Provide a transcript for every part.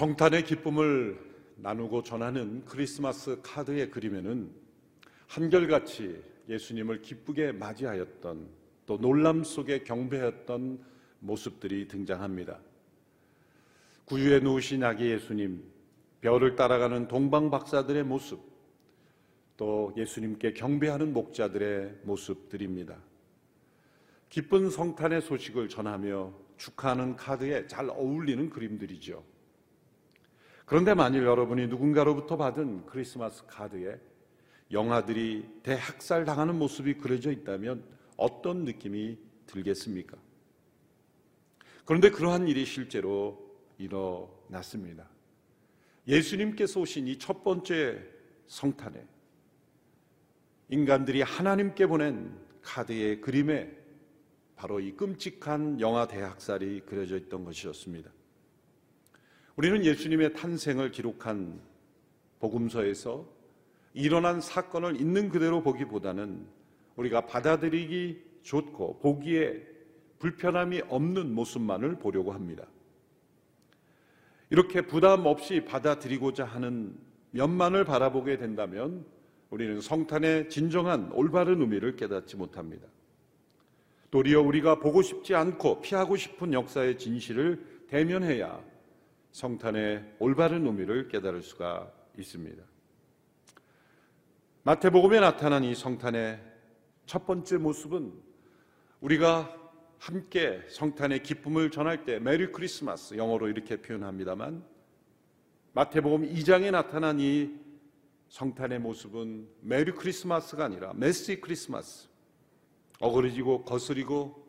성탄의 기쁨을 나누고 전하는 크리스마스 카드의 그림에는 한결같이 예수님을 기쁘게 맞이하였던 또 놀람 속에 경배했던 모습들이 등장합니다. 구유에 누우신 아기 예수님, 별을 따라가는 동방 박사들의 모습, 또 예수님께 경배하는 목자들의 모습들입니다. 기쁜 성탄의 소식을 전하며 축하하는 카드에 잘 어울리는 그림들이죠. 그런데 만일 여러분이 누군가로부터 받은 크리스마스 카드에 영아들이 대학살 당하는 모습이 그려져 있다면 어떤 느낌이 들겠습니까? 그런데 그러한 일이 실제로 일어났습니다. 예수님께서 오신 이 첫 번째 성탄에 인간들이 하나님께 보낸 카드의 그림에 바로 이 끔찍한 영아 대학살이 그려져 있던 것이었습니다. 우리는 예수님의 탄생을 기록한 복음서에서 일어난 사건을 있는 그대로 보기보다는 우리가 받아들이기 좋고 보기에 불편함이 없는 모습만을 보려고 합니다. 이렇게 부담 없이 받아들이고자 하는 면만을 바라보게 된다면 우리는 성탄의 진정한 올바른 의미를 깨닫지 못합니다. 도리어 우리가 보고 싶지 않고 피하고 싶은 역사의 진실을 대면해야 성탄의 올바른 의미를 깨달을 수가 있습니다. 마태복음에 나타난 이 성탄의 첫 번째 모습은 우리가 함께 성탄의 기쁨을 전할 때 Merry Christmas 영어로 이렇게 표현합니다만 마태복음 2장에 나타난 이 성탄의 모습은 Merry Christmas가 아니라 Messy Christmas 어그러지고 거스르고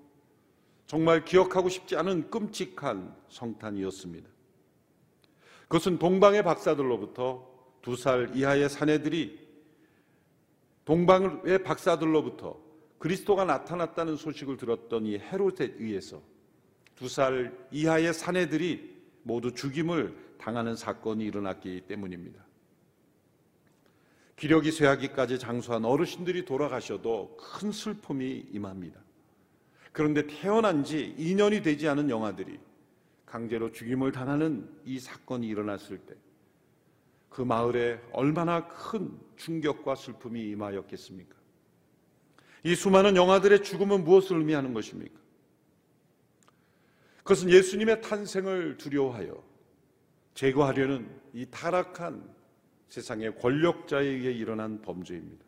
정말 기억하고 싶지 않은 끔찍한 성탄이었습니다. 그것은 동방의 박사들로부터 두 살 이하의 사내들이 동방의 박사들로부터 그리스도가 나타났다는 소식을 들었던 이 헤롯에 의해서 두 살 이하의 사내들이 모두 죽임을 당하는 사건이 일어났기 때문입니다. 기력이 쇠하기까지 장수한 어르신들이 돌아가셔도 큰 슬픔이 임합니다. 그런데 태어난 지 2년이 되지 않은 영아들이 강제로 죽임을 당하는 이 사건이 일어났을 때 그 마을에 얼마나 큰 충격과 슬픔이 임하였겠습니까? 이 수많은 영아들의 죽음은 무엇을 의미하는 것입니까? 그것은 예수님의 탄생을 두려워하여 제거하려는 이 타락한 세상의 권력자에 의해 일어난 범죄입니다.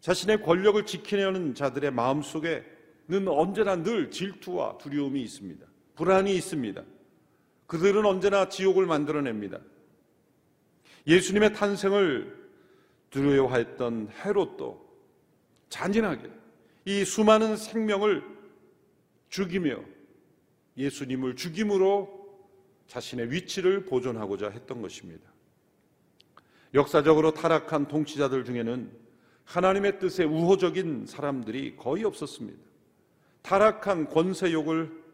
자신의 권력을 지키려는 자들의 마음 속에는 언제나 늘 질투와 두려움이 있습니다. 불안이 있습니다. 그들은 언제나 지옥을 만들어냅니다. 예수님의 탄생을 두려워했던 헤롯도 잔인하게 이 수많은 생명을 죽이며 예수님을 죽임으로 자신의 위치를 보존하고자 했던 것입니다. 역사적으로 타락한 통치자들 중에는 하나님의 뜻에 우호적인 사람들이 거의 없었습니다. 타락한 권세욕을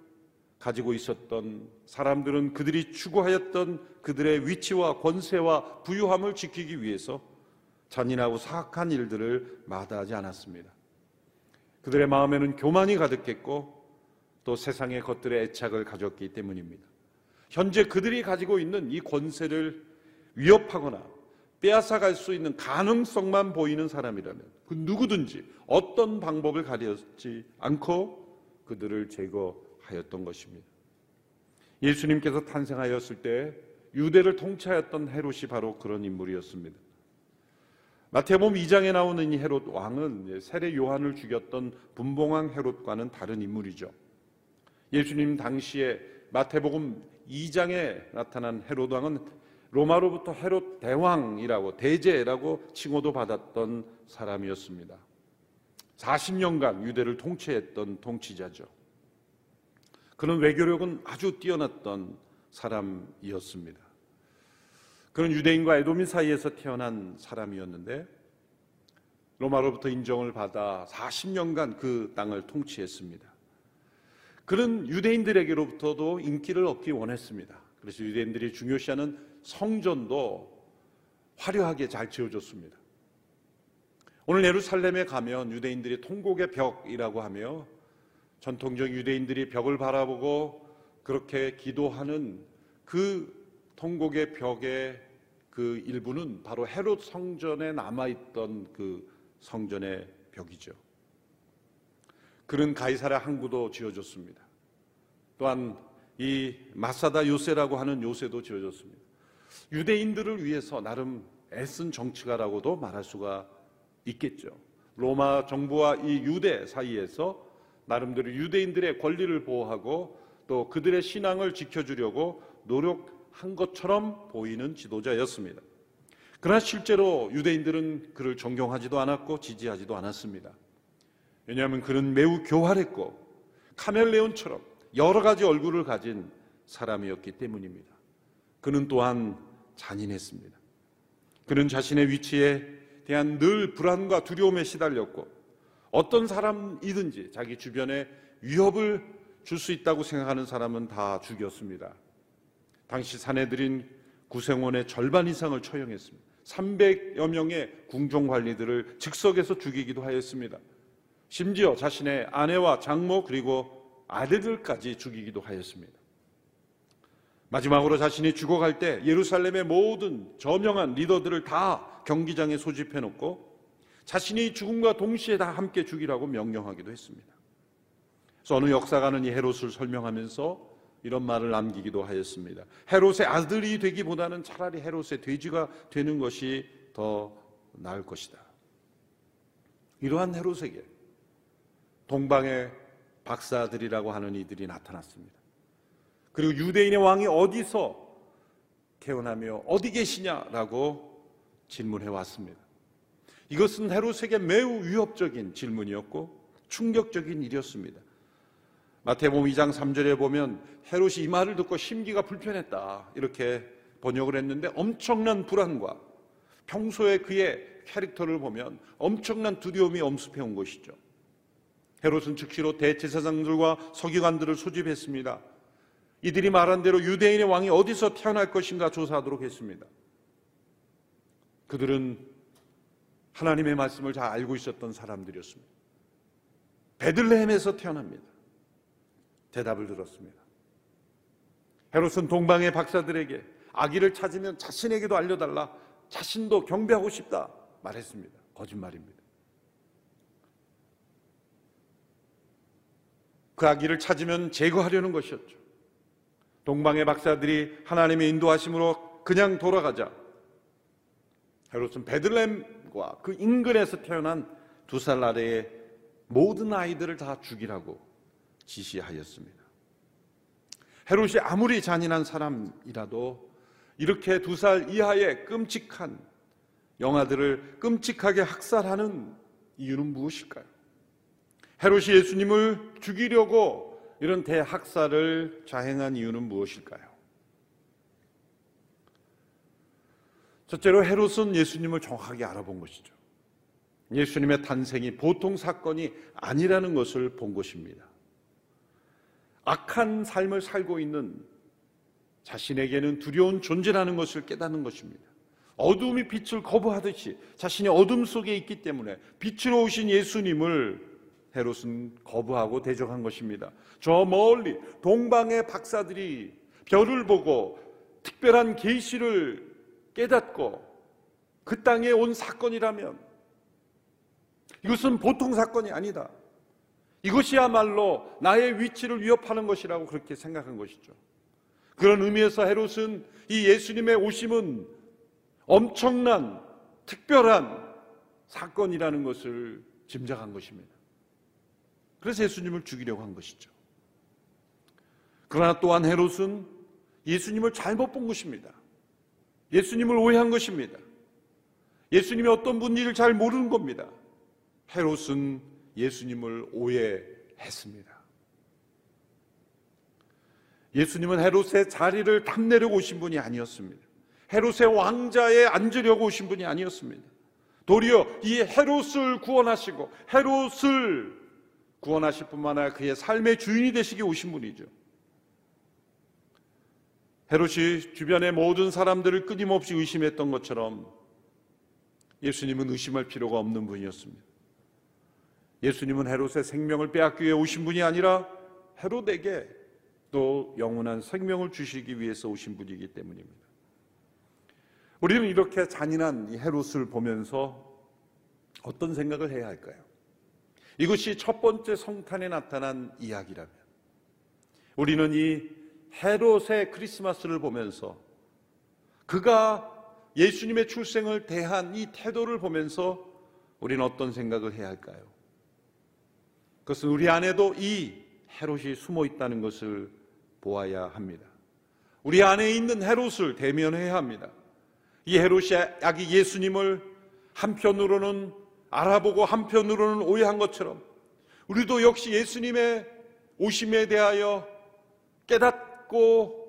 가지고 있었던 사람들은 그들이 추구하였던 그들의 위치와 권세와 부유함을 지키기 위해서 잔인하고 사악한 일들을 마다하지 않았습니다. 그들의 마음에는 교만이 가득했고 또 세상의 것들의 애착을 가졌기 때문입니다. 현재 그들이 가지고 있는 이 권세를 위협하거나 빼앗아 갈 수 있는 가능성만 보이는 사람이라면 그 누구든지 어떤 방법을 가렸지 않고 그들을 제거 하였던 것입니다. 예수님께서 탄생하였을 때 유대를 통치하였던 헤롯이 바로 그런 인물이었습니다. 마태복음 2장에 나오는 이 헤롯 왕은 세례 요한을 죽였던 분봉왕 헤롯과는 다른 인물이죠. 예수님 당시에 마태복음 2장에 나타난 헤롯 왕은 로마로부터 헤롯 대왕이라고 대제라고 칭호도 받았던 사람이었습니다. 40년간 유대를 통치했던 통치자죠. 그런 외교력은 아주 뛰어났던 사람이었습니다. 그런 유대인과 에도민 사이에서 태어난 사람이었는데 로마로부터 인정을 받아 40년간 그 땅을 통치했습니다. 그런 유대인들에게로부터도 인기를 얻기 원했습니다. 그래서 유대인들이 중요시하는 성전도 화려하게 잘 지어줬습니다. 오늘 예루살렘에 가면 유대인들이 통곡의 벽이라고 하며 전통적 유대인들이 벽을 바라보고 그렇게 기도하는 그 통곡의 벽의 그 일부는 바로 헤롯 성전에 남아있던 그 성전의 벽이죠. 그런 가이사라 항구도 지어졌습니다. 또한 이 마사다 요새라고 하는 요새도 지어졌습니다. 유대인들을 위해서 나름 애쓴 정치가라고도 말할 수가 있겠죠. 로마 정부와 이 유대 사이에서 나름대로 유대인들의 권리를 보호하고 또 그들의 신앙을 지켜주려고 노력한 것처럼 보이는 지도자였습니다. 그러나 실제로 유대인들은 그를 존경하지도 않았고 지지하지도 않았습니다. 왜냐하면 그는 매우 교활했고 카멜레온처럼 여러 가지 얼굴을 가진 사람이었기 때문입니다. 그는 또한 잔인했습니다. 그는 자신의 위치에 대한 늘 불안과 두려움에 시달렸고 어떤 사람이든지 자기 주변에 위협을 줄 수 있다고 생각하는 사람은 다 죽였습니다. 당시 사내들인 구생원의 절반 이상을 처형했습니다. 300여 명의 궁정 관리들을 즉석에서 죽이기도 하였습니다. 심지어 자신의 아내와 장모 그리고 아들들까지 죽이기도 하였습니다. 마지막으로 자신이 죽어갈 때 예루살렘의 모든 저명한 리더들을 다 경기장에 소집해 놓고 자신이 죽음과 동시에 다 함께 죽이라고 명령하기도 했습니다. 그래서 어느 역사가는 이 헤롯을 설명하면서 이런 말을 남기기도 하였습니다. 헤롯의 아들이 되기보다는 차라리 헤롯의 돼지가 되는 것이 더 나을 것이다. 이러한 헤롯에게 동방의 박사들이라고 하는 이들이 나타났습니다. 그리고 유대인의 왕이 어디서 태어나며 어디 계시냐라고 질문해 왔습니다. 이것은 헤롯에게 매우 위협적인 질문이었고 충격적인 일이었습니다. 마태복음 2장 3절에 보면 헤롯이 이 말을 듣고 심기가 불편했다 이렇게 번역을 했는데 엄청난 불안과 평소에 그의 캐릭터를 보면 엄청난 두려움이 엄습해 온 것이죠. 헤롯은 즉시로 대제사장들과 서기관들을 소집했습니다. 이들이 말한 대로 유대인의 왕이 어디서 태어날 것인가 조사하도록 했습니다. 그들은 하나님의 말씀을 잘 알고 있었던 사람들이었습니다. 베들레헴에서 태어납니다. 대답을 들었습니다. 헤롯은 동방의 박사들에게 아기를 찾으면 자신에게도 알려달라. 자신도 경배하고 싶다. 말했습니다. 거짓말입니다. 그 아기를 찾으면 제거하려는 것이었죠. 동방의 박사들이 하나님의 인도하심으로 그냥 돌아가자. 헤롯은 베들렘 과 그 인근에서 태어난 두 살 아래의 모든 아이들을 다 죽이라고 지시하였습니다. 헤롯이 아무리 잔인한 사람이라도 이렇게 두 살 이하의 끔찍한 영아들을 끔찍하게 학살하는 이유는 무엇일까요? 헤롯이 예수님을 죽이려고 이런 대학살을 자행한 이유는 무엇일까요? 첫째로 헤롯은 예수님을 정확하게 알아본 것이죠. 예수님의 탄생이 보통 사건이 아니라는 것을 본 것입니다. 악한 삶을 살고 있는 자신에게는 두려운 존재라는 것을 깨닫는 것입니다. 어둠이 빛을 거부하듯이 자신이 어둠 속에 있기 때문에 빛으로 오신 예수님을 헤롯은 거부하고 대적한 것입니다. 저 멀리 동방의 박사들이 별을 보고 특별한 계시를 깨닫고 그 땅에 온 사건이라면 이것은 보통 사건이 아니다. 이것이야말로 나의 위치를 위협하는 것이라고 그렇게 생각한 것이죠. 그런 의미에서 헤롯은 이 예수님의 오심은 엄청난 특별한 사건이라는 것을 짐작한 것입니다. 그래서 예수님을 죽이려고 한 것이죠. 그러나 또한 헤롯은 예수님을 잘못 본 것입니다. 예수님을 오해한 것입니다. 예수님이 어떤 분인지를 잘 모르는 겁니다. 헤롯은 예수님을 오해했습니다. 예수님은 헤롯의 자리를 탐내려고 오신 분이 아니었습니다. 헤롯의 왕자에 앉으려고 오신 분이 아니었습니다. 도리어 이 헤롯을 구원하시고 헤롯을 구원하실 뿐만 아니라 그의 삶의 주인이 되시기 오신 분이죠. 헤롯이 주변의 모든 사람들을 끊임없이 의심했던 것처럼 예수님은 의심할 필요가 없는 분이었습니다. 예수님은 헤롯의 생명을 빼앗기 위해 오신 분이 아니라 헤롯에게 또 영원한 생명을 주시기 위해서 오신 분이기 때문입니다. 우리는 이렇게 잔인한 이 헤롯을 보면서 어떤 생각을 해야 할까요? 이것이 첫 번째 성탄에 나타난 이야기라면 우리는 이 헤롯의 크리스마스를 보면서 그가 예수님의 출생을 대한 이 태도를 보면서 우리는 어떤 생각을 해야 할까요? 그것은 우리 안에도 이 헤롯이 숨어 있다는 것을 보아야 합니다. 우리 안에 있는 헤롯을 대면해야 합니다. 이 헤롯이 아기 예수님을 한편으로는 알아보고 한편으로는 오해한 것처럼 우리도 역시 예수님의 오심에 대하여 깨닫 고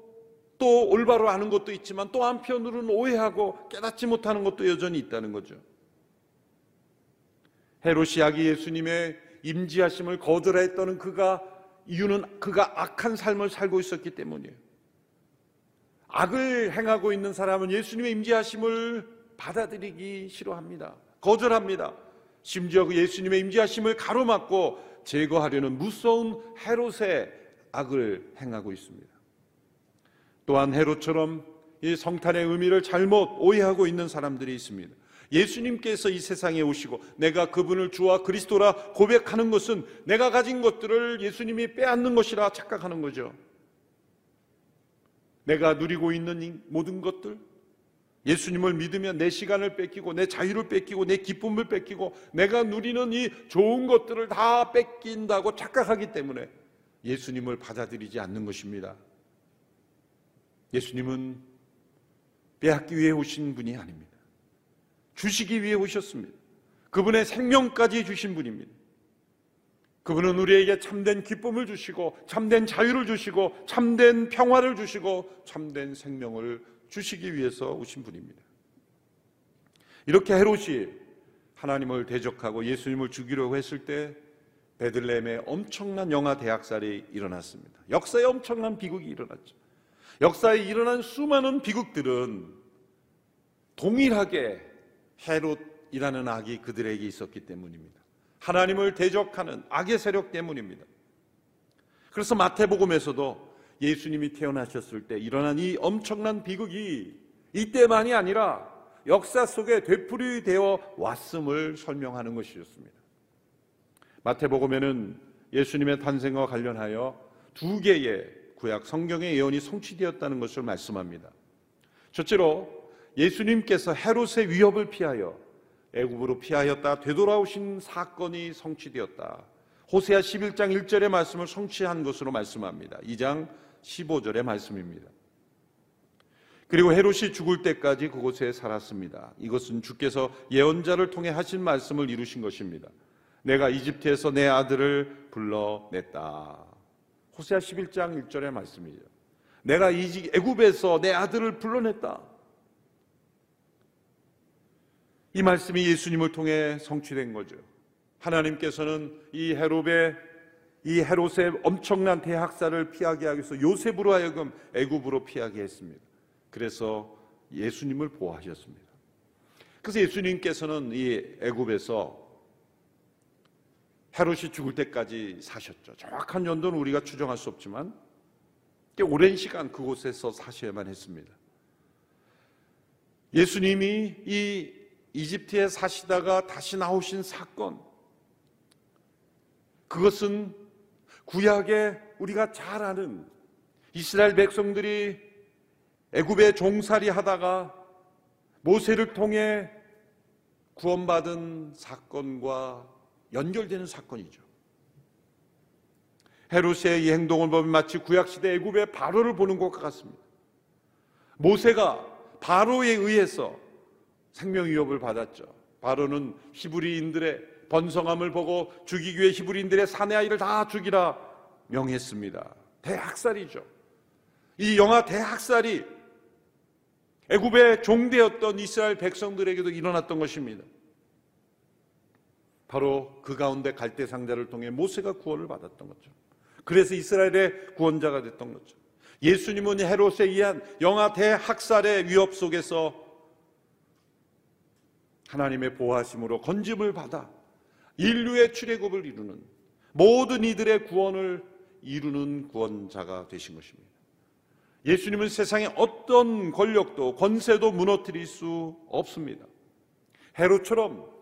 또 올바로 아는 것도 있지만 또 한편으로는 오해하고 깨닫지 못하는 것도 여전히 있다는 거죠. 헤롯이 아기 예수님의 임지하심을 거절했던 그가 이유는 그가 악한 삶을 살고 있었기 때문이에요. 악을 행하고 있는 사람은 예수님의 임재하심을 받아들이기 싫어합니다. 거절합니다. 심지어 그 예수님의 임재하심을 가로막고 제거하려는 무서운 헤롯의 악을 행하고 있습니다. 또한 헤롯처럼 이 성탄의 의미를 잘못 오해하고 있는 사람들이 있습니다. 예수님께서 이 세상에 오시고 내가 그분을 주와 그리스도라 고백하는 것은 내가 가진 것들을 예수님이 빼앗는 것이라 착각하는 거죠. 내가 누리고 있는 모든 것들, 예수님을 믿으면 내 시간을 뺏기고 내 자유를 뺏기고 내 기쁨을 뺏기고 내가 누리는 이 좋은 것들을 다 뺏긴다고 착각하기 때문에 예수님을 받아들이지 않는 것입니다. 예수님은 빼앗기 위해 오신 분이 아닙니다. 주시기 위해 오셨습니다. 그분의 생명까지 주신 분입니다. 그분은 우리에게 참된 기쁨을 주시고 참된 자유를 주시고 참된 평화를 주시고 참된 생명을 주시기 위해서 오신 분입니다. 이렇게 헤롯이 하나님을 대적하고 예수님을 죽이려고 했을 때 베들레헴에 엄청난 영아 대학살이 일어났습니다. 역사에 엄청난 비극이 일어났죠. 역사에 일어난 수많은 비극들은 동일하게 헤롯이라는 악이 그들에게 있었기 때문입니다. 하나님을 대적하는 악의 세력 때문입니다. 그래서 마태복음에서도 예수님이 태어나셨을 때 일어난 이 엄청난 비극이 이때만이 아니라 역사 속에 되풀이되어 왔음을 설명하는 것이었습니다. 마태복음에는 예수님의 탄생과 관련하여 두 개의 구약 성경의 예언이 성취되었다는 것을 말씀합니다. 첫째로 예수님께서 헤롯의 위협을 피하여 애굽으로 피하였다 되돌아오신 사건이 성취되었다. 호세아 11장 1절의 말씀을 성취한 것으로 말씀합니다. 2장 15절의 말씀입니다. 그리고 헤롯이 죽을 때까지 그곳에 살았습니다. 이것은 주께서 예언자를 통해 하신 말씀을 이루신 것입니다. 내가 이집트에서 내 아들을 불러냈다. 호세아 11장 1절의 말씀이죠. 내가 애굽에서 내 아들을 불러냈다. 이 말씀이 예수님을 통해 성취된 거죠. 하나님께서는 이 헤롯의 이 헤롯의 엄청난 대학살을 피하게 하기 위해서 요셉으로 하여금 애굽으로 피하게 했습니다. 그래서 예수님을 보호하셨습니다. 그래서 예수님께서는 이 애굽에서 헤롯이 죽을 때까지 사셨죠. 정확한 연도는 우리가 추정할 수 없지만 꽤 오랜 시간 그곳에서 사셔야만 했습니다. 예수님이 이 이집트에 사시다가 다시 나오신 사건, 그것은 구약에 우리가 잘 아는 이스라엘 백성들이 애굽에 종살이 하다가 모세를 통해 구원받은 사건과 연결되는 사건이죠. 헤롯의 이 행동을 보면 마치 구약시대 애굽의 바로를 보는 것과 같습니다. 모세가 바로에 의해서 생명 위협을 받았죠. 바로는 히브리인들의 번성함을 보고 죽이기 위해 히브리인들의 사내 아이를 다 죽이라 명했습니다. 대학살이죠. 이 영화 대학살이 애굽의 종되었던 이스라엘 백성들에게도 일어났던 것입니다. 바로 그 가운데 갈대 상자를 통해 모세가 구원을 받았던 거죠. 그래서 이스라엘의 구원자가 됐던 거죠. 예수님은 헤롯에 의한 영아 대학살의 위협 속에서 하나님의 보호하심으로 건짐을 받아 인류의 출애굽을 이루는 모든 이들의 구원을 이루는 구원자가 되신 것입니다. 예수님은 세상의 어떤 권력도 권세도 무너뜨릴 수 없습니다. 헤로처럼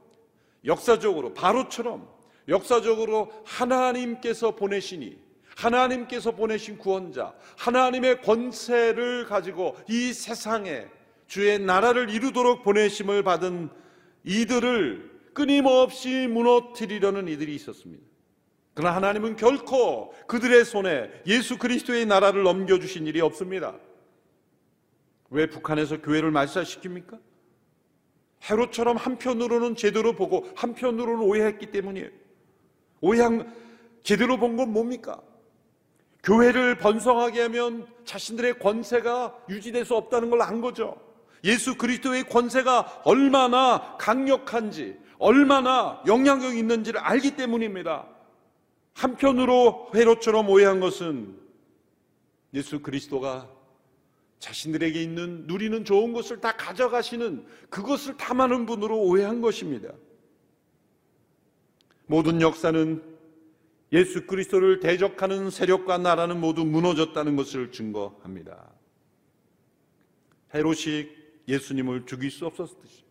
역사적으로 바로처럼 역사적으로 하나님께서 보내시니 하나님께서 보내신 구원자 하나님의 권세를 가지고 이 세상에 주의 나라를 이루도록 보내심을 받은 이들을 끊임없이 무너뜨리려는 이들이 있었습니다. 그러나 하나님은 결코 그들의 손에 예수 그리스도의 나라를 넘겨주신 일이 없습니다. 왜 북한에서 교회를 말살시킵니까? 헤롯처럼 한편으로는 제대로 보고 한편으로는 오해했기 때문이에요. 오해한 제대로 본 건 뭡니까? 교회를 번성하게 하면 자신들의 권세가 유지될 수 없다는 걸 안 거죠. 예수 그리스도의 권세가 얼마나 강력한지, 얼마나 영향력 있는지를 알기 때문입니다. 한편으로 회로처럼 오해한 것은 예수 그리스도가 자신들에게 있는 누리는 좋은 것을 다 가져가시는 그것을 탐하는 분으로 오해한 것입니다. 모든 역사는 예수 그리스도를 대적하는 세력과 나라는 모두 무너졌다는 것을 증거합니다. 헤롯이 예수님을 죽일 수 없었듯이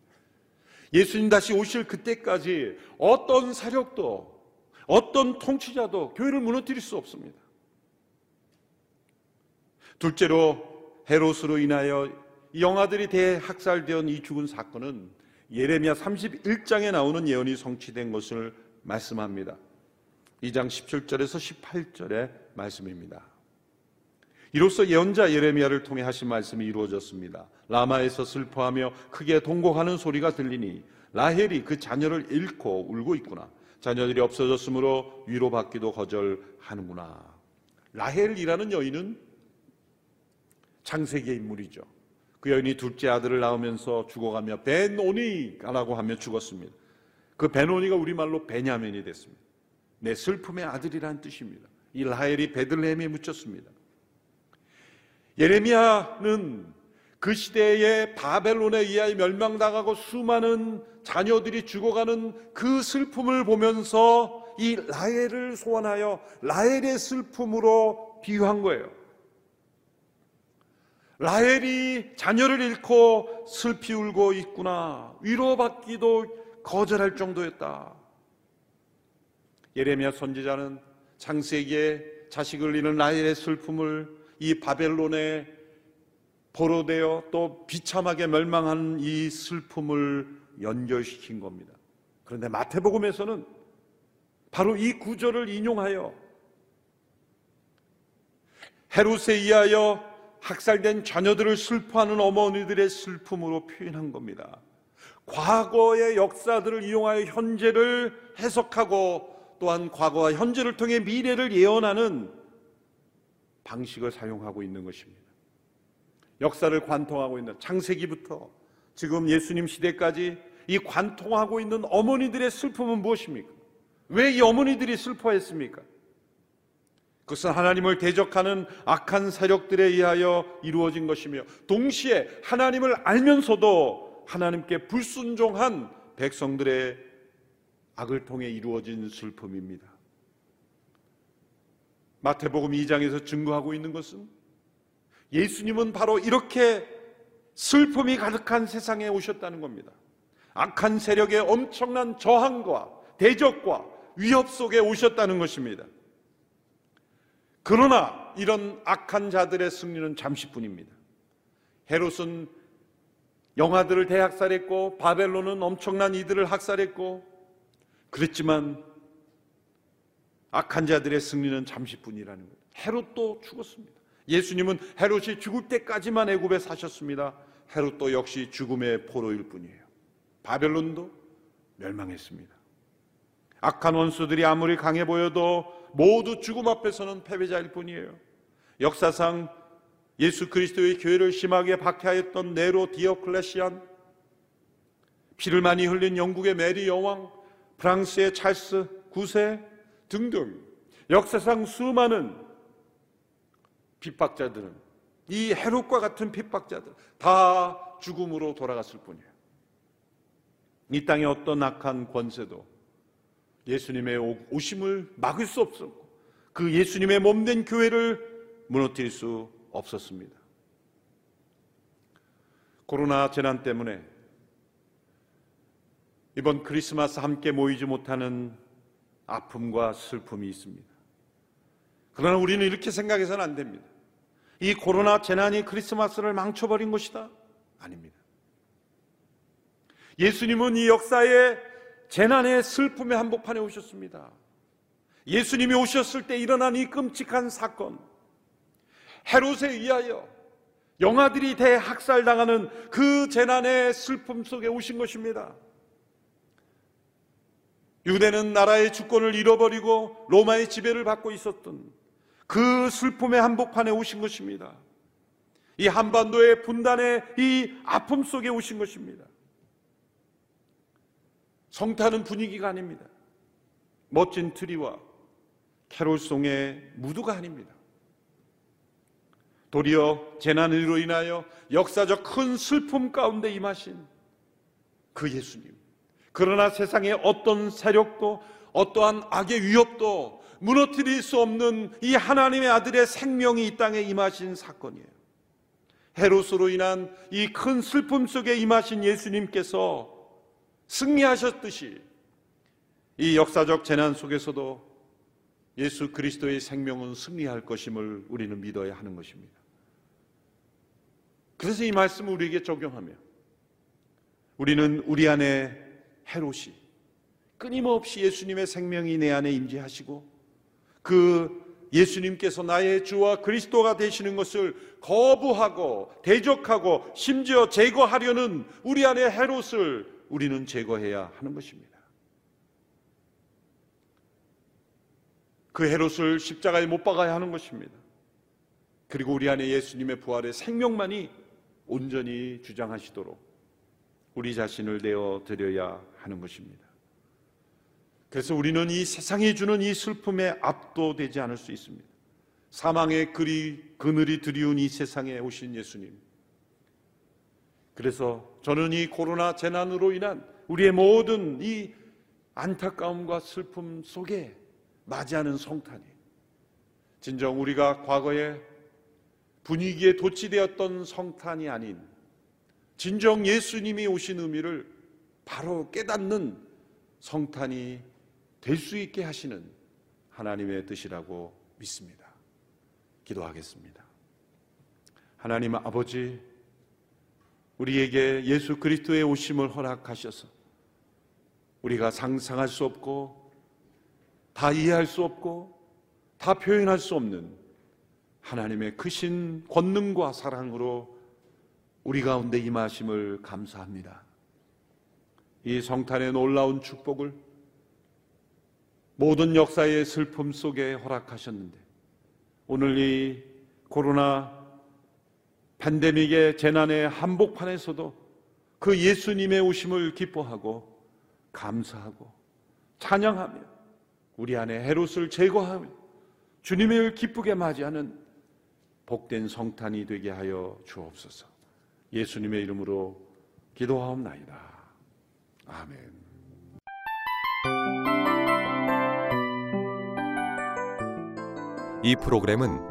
예수님 다시 오실 그때까지 어떤 세력도 어떤 통치자도 교회를 무너뜨릴 수 없습니다. 둘째로 헤롯으로 인하여 영아들이 대학살되은 이 죽은 사건은 예레미야 31장에 나오는 예언이 성취된 것을 말씀합니다. 2장 17절에서 18절의 말씀입니다. 이로써 예언자 예레미야를 통해 하신 말씀이 이루어졌습니다. 라마에서 슬퍼하며 크게 동곡하는 소리가 들리니 라헬이 그 자녀를 잃고 울고 있구나. 자녀들이 없어졌으므로 위로받기도 거절하는구나. 라헬이라는 여인은 창세기의 인물이죠. 그 여인이 둘째 아들을 낳으면서 죽어가며 베노니라고 하며 죽었습니다. 그 베노니가 우리말로 베냐멘이 됐습니다. 내 슬픔의 아들이란 뜻입니다. 이 라헬이 베들레헴에 묻혔습니다. 예레미야는 그 시대에 바벨론에 의하여 멸망당하고 수많은 자녀들이 죽어가는 그 슬픔을 보면서 이 라헬을 소환하여 라헬의 슬픔으로 비유한 거예요. 라헬이 자녀를 잃고 슬피 울고 있구나. 위로받기도 거절할 정도였다. 예레미야 선지자는 창세기에 자식을 잃은 라헬의 슬픔을 이 바벨론에 보로되어 또 비참하게 멸망한 이 슬픔을 연결시킨 겁니다. 그런데 마태복음에서는 바로 이 구절을 인용하여 헤롯에 의하여 학살된 자녀들을 슬퍼하는 어머니들의 슬픔으로 표현한 겁니다. 과거의 역사들을 이용하여 현재를 해석하고 또한 과거와 현재를 통해 미래를 예언하는 방식을 사용하고 있는 것입니다. 역사를 관통하고 있는 창세기부터 지금 예수님 시대까지 이 관통하고 있는 어머니들의 슬픔은 무엇입니까? 왜 이 어머니들이 슬퍼했습니까? 그것은 하나님을 대적하는 악한 세력들에 의하여 이루어진 것이며 동시에 하나님을 알면서도 하나님께 불순종한 백성들의 악을 통해 이루어진 슬픔입니다. 마태복음 2장에서 증거하고 있는 것은 예수님은 바로 이렇게 슬픔이 가득한 세상에 오셨다는 겁니다. 악한 세력의 엄청난 저항과 대적과 위협 속에 오셨다는 것입니다. 그러나 이런 악한 자들의 승리는 잠시뿐입니다. 헤롯은 영아들을 대학살했고 바벨론은 엄청난 이들을 학살했고 그랬지만 악한 자들의 승리는 잠시뿐이라는 거예요. 헤롯도 죽었습니다. 예수님은 헤롯이 죽을 때까지만 애굽에 사셨습니다. 헤롯도 역시 죽음의 포로일 뿐이에요. 바벨론도 멸망했습니다. 악한 원수들이 아무리 강해 보여도 모두 죽음 앞에서는 패배자일 뿐이에요. 역사상 예수 그리스도의 교회를 심하게 박해하였던 네로 디오클레시안, 피를 많이 흘린 영국의 메리 여왕, 프랑스의 찰스 9세 등등 역사상 수많은 핍박자들은 이 헤롯과 같은 핍박자들 다 죽음으로 돌아갔을 뿐이에요. 이 땅의 어떤 악한 권세도 예수님의 오심을 막을 수 없었고 그 예수님의 몸된 교회를 무너뜨릴 수 없었습니다. 코로나 재난 때문에 이번 크리스마스 함께 모이지 못하는 아픔과 슬픔이 있습니다. 그러나 우리는 이렇게 생각해서는 안 됩니다. 이 코로나 재난이 크리스마스를 망쳐버린 것이다? 아닙니다. 예수님은 이 역사의 재난의 슬픔의 한복판에 오셨습니다. 예수님이 오셨을 때 일어난 이 끔찍한 사건, 헤롯에 의하여 영아들이 대학살당하는 그 재난의 슬픔 속에 오신 것입니다. 유대는 나라의 주권을 잃어버리고 로마의 지배를 받고 있었던 그 슬픔의 한복판에 오신 것입니다. 이 한반도의 분단의 이 아픔 속에 오신 것입니다. 성탄은 분위기가 아닙니다. 멋진 트리와 캐롤송의 무드가 아닙니다. 도리어 재난으로 인하여 역사적 큰 슬픔 가운데 임하신 그 예수님. 그러나 세상의 어떤 세력도 어떠한 악의 위협도 무너뜨릴 수 없는 이 하나님의 아들의 생명이 이 땅에 임하신 사건이에요. 헤롯으로 인한 이 큰 슬픔 속에 임하신 예수님께서 승리하셨듯이 이 역사적 재난 속에서도 예수 그리스도의 생명은 승리할 것임을 우리는 믿어야 하는 것입니다. 그래서 이 말씀을 우리에게 적용하며 우리는 우리 안에 헤롯이 끊임없이 예수님의 생명이 내 안에 임재하시고 그 예수님께서 나의 주와 그리스도가 되시는 것을 거부하고 대적하고 심지어 제거하려는 우리 안에 헤롯을 우리는 제거해야 하는 것입니다. 그 헤롯을 십자가에 못 박아야 하는 것입니다. 그리고 우리 안에 예수님의 부활의 생명만이 온전히 주장하시도록 우리 자신을 내어 드려야 하는 것입니다. 그래서 우리는 이 세상이 주는 이 슬픔에 압도되지 않을 수 있습니다. 사망의 그리, 그늘이 드리운 이 세상에 오신 예수님. 그래서 저는 이 코로나 재난으로 인한 우리의 모든 이 안타까움과 슬픔 속에 맞이하는 성탄이 진정 우리가 과거에 분위기에 도취되었던 성탄이 아닌 진정 예수님이 오신 의미를 바로 깨닫는 성탄이 될 수 있게 하시는 하나님의 뜻이라고 믿습니다. 기도하겠습니다. 하나님 아버지, 우리에게 예수 그리스도의 오심을 허락하셔서 우리가 상상할 수 없고 다 이해할 수 없고 다 표현할 수 없는 하나님의 크신 권능과 사랑으로 우리 가운데 임하심을 감사합니다. 이 성탄의 놀라운 축복을 모든 역사의 슬픔 속에 허락하셨는데 오늘 이 코로나 팬데믹의 재난의 한복판에서도 그 예수님의 오심을 기뻐하고 감사하고 찬양하며 우리 안에 헤롯을 제거하며 주님을 기쁘게 맞이하는 복된 성탄이 되게 하여 주옵소서. 예수님의 이름으로 기도하옵나이다. 아멘. 이 프로그램은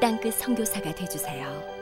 땅끝 성교사가 되주세요